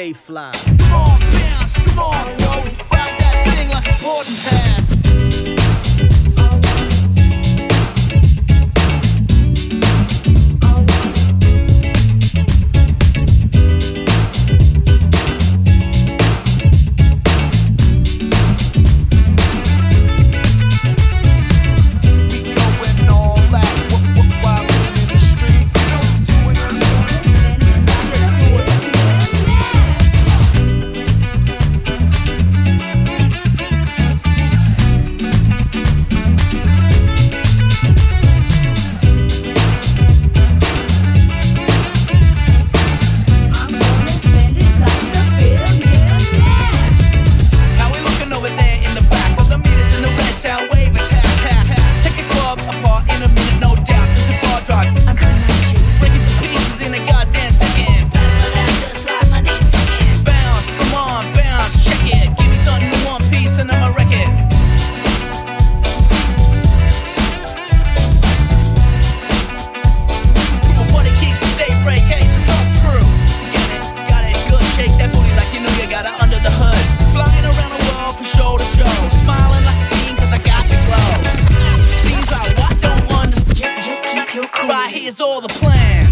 stay fly. Calm down, small, though. Ride that thing like a boarding pass. the plan.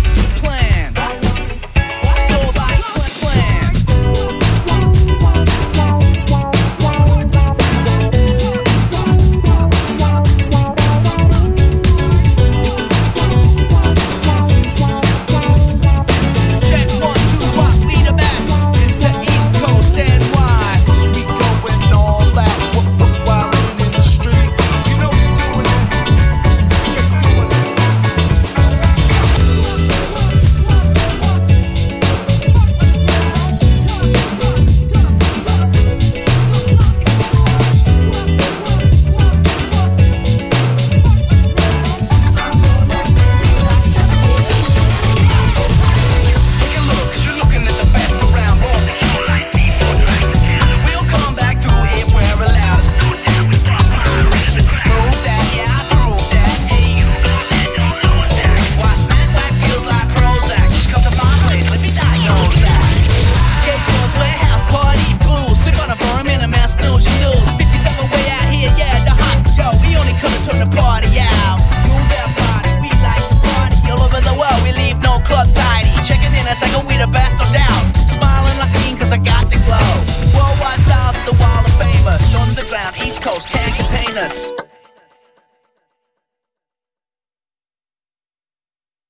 Yes.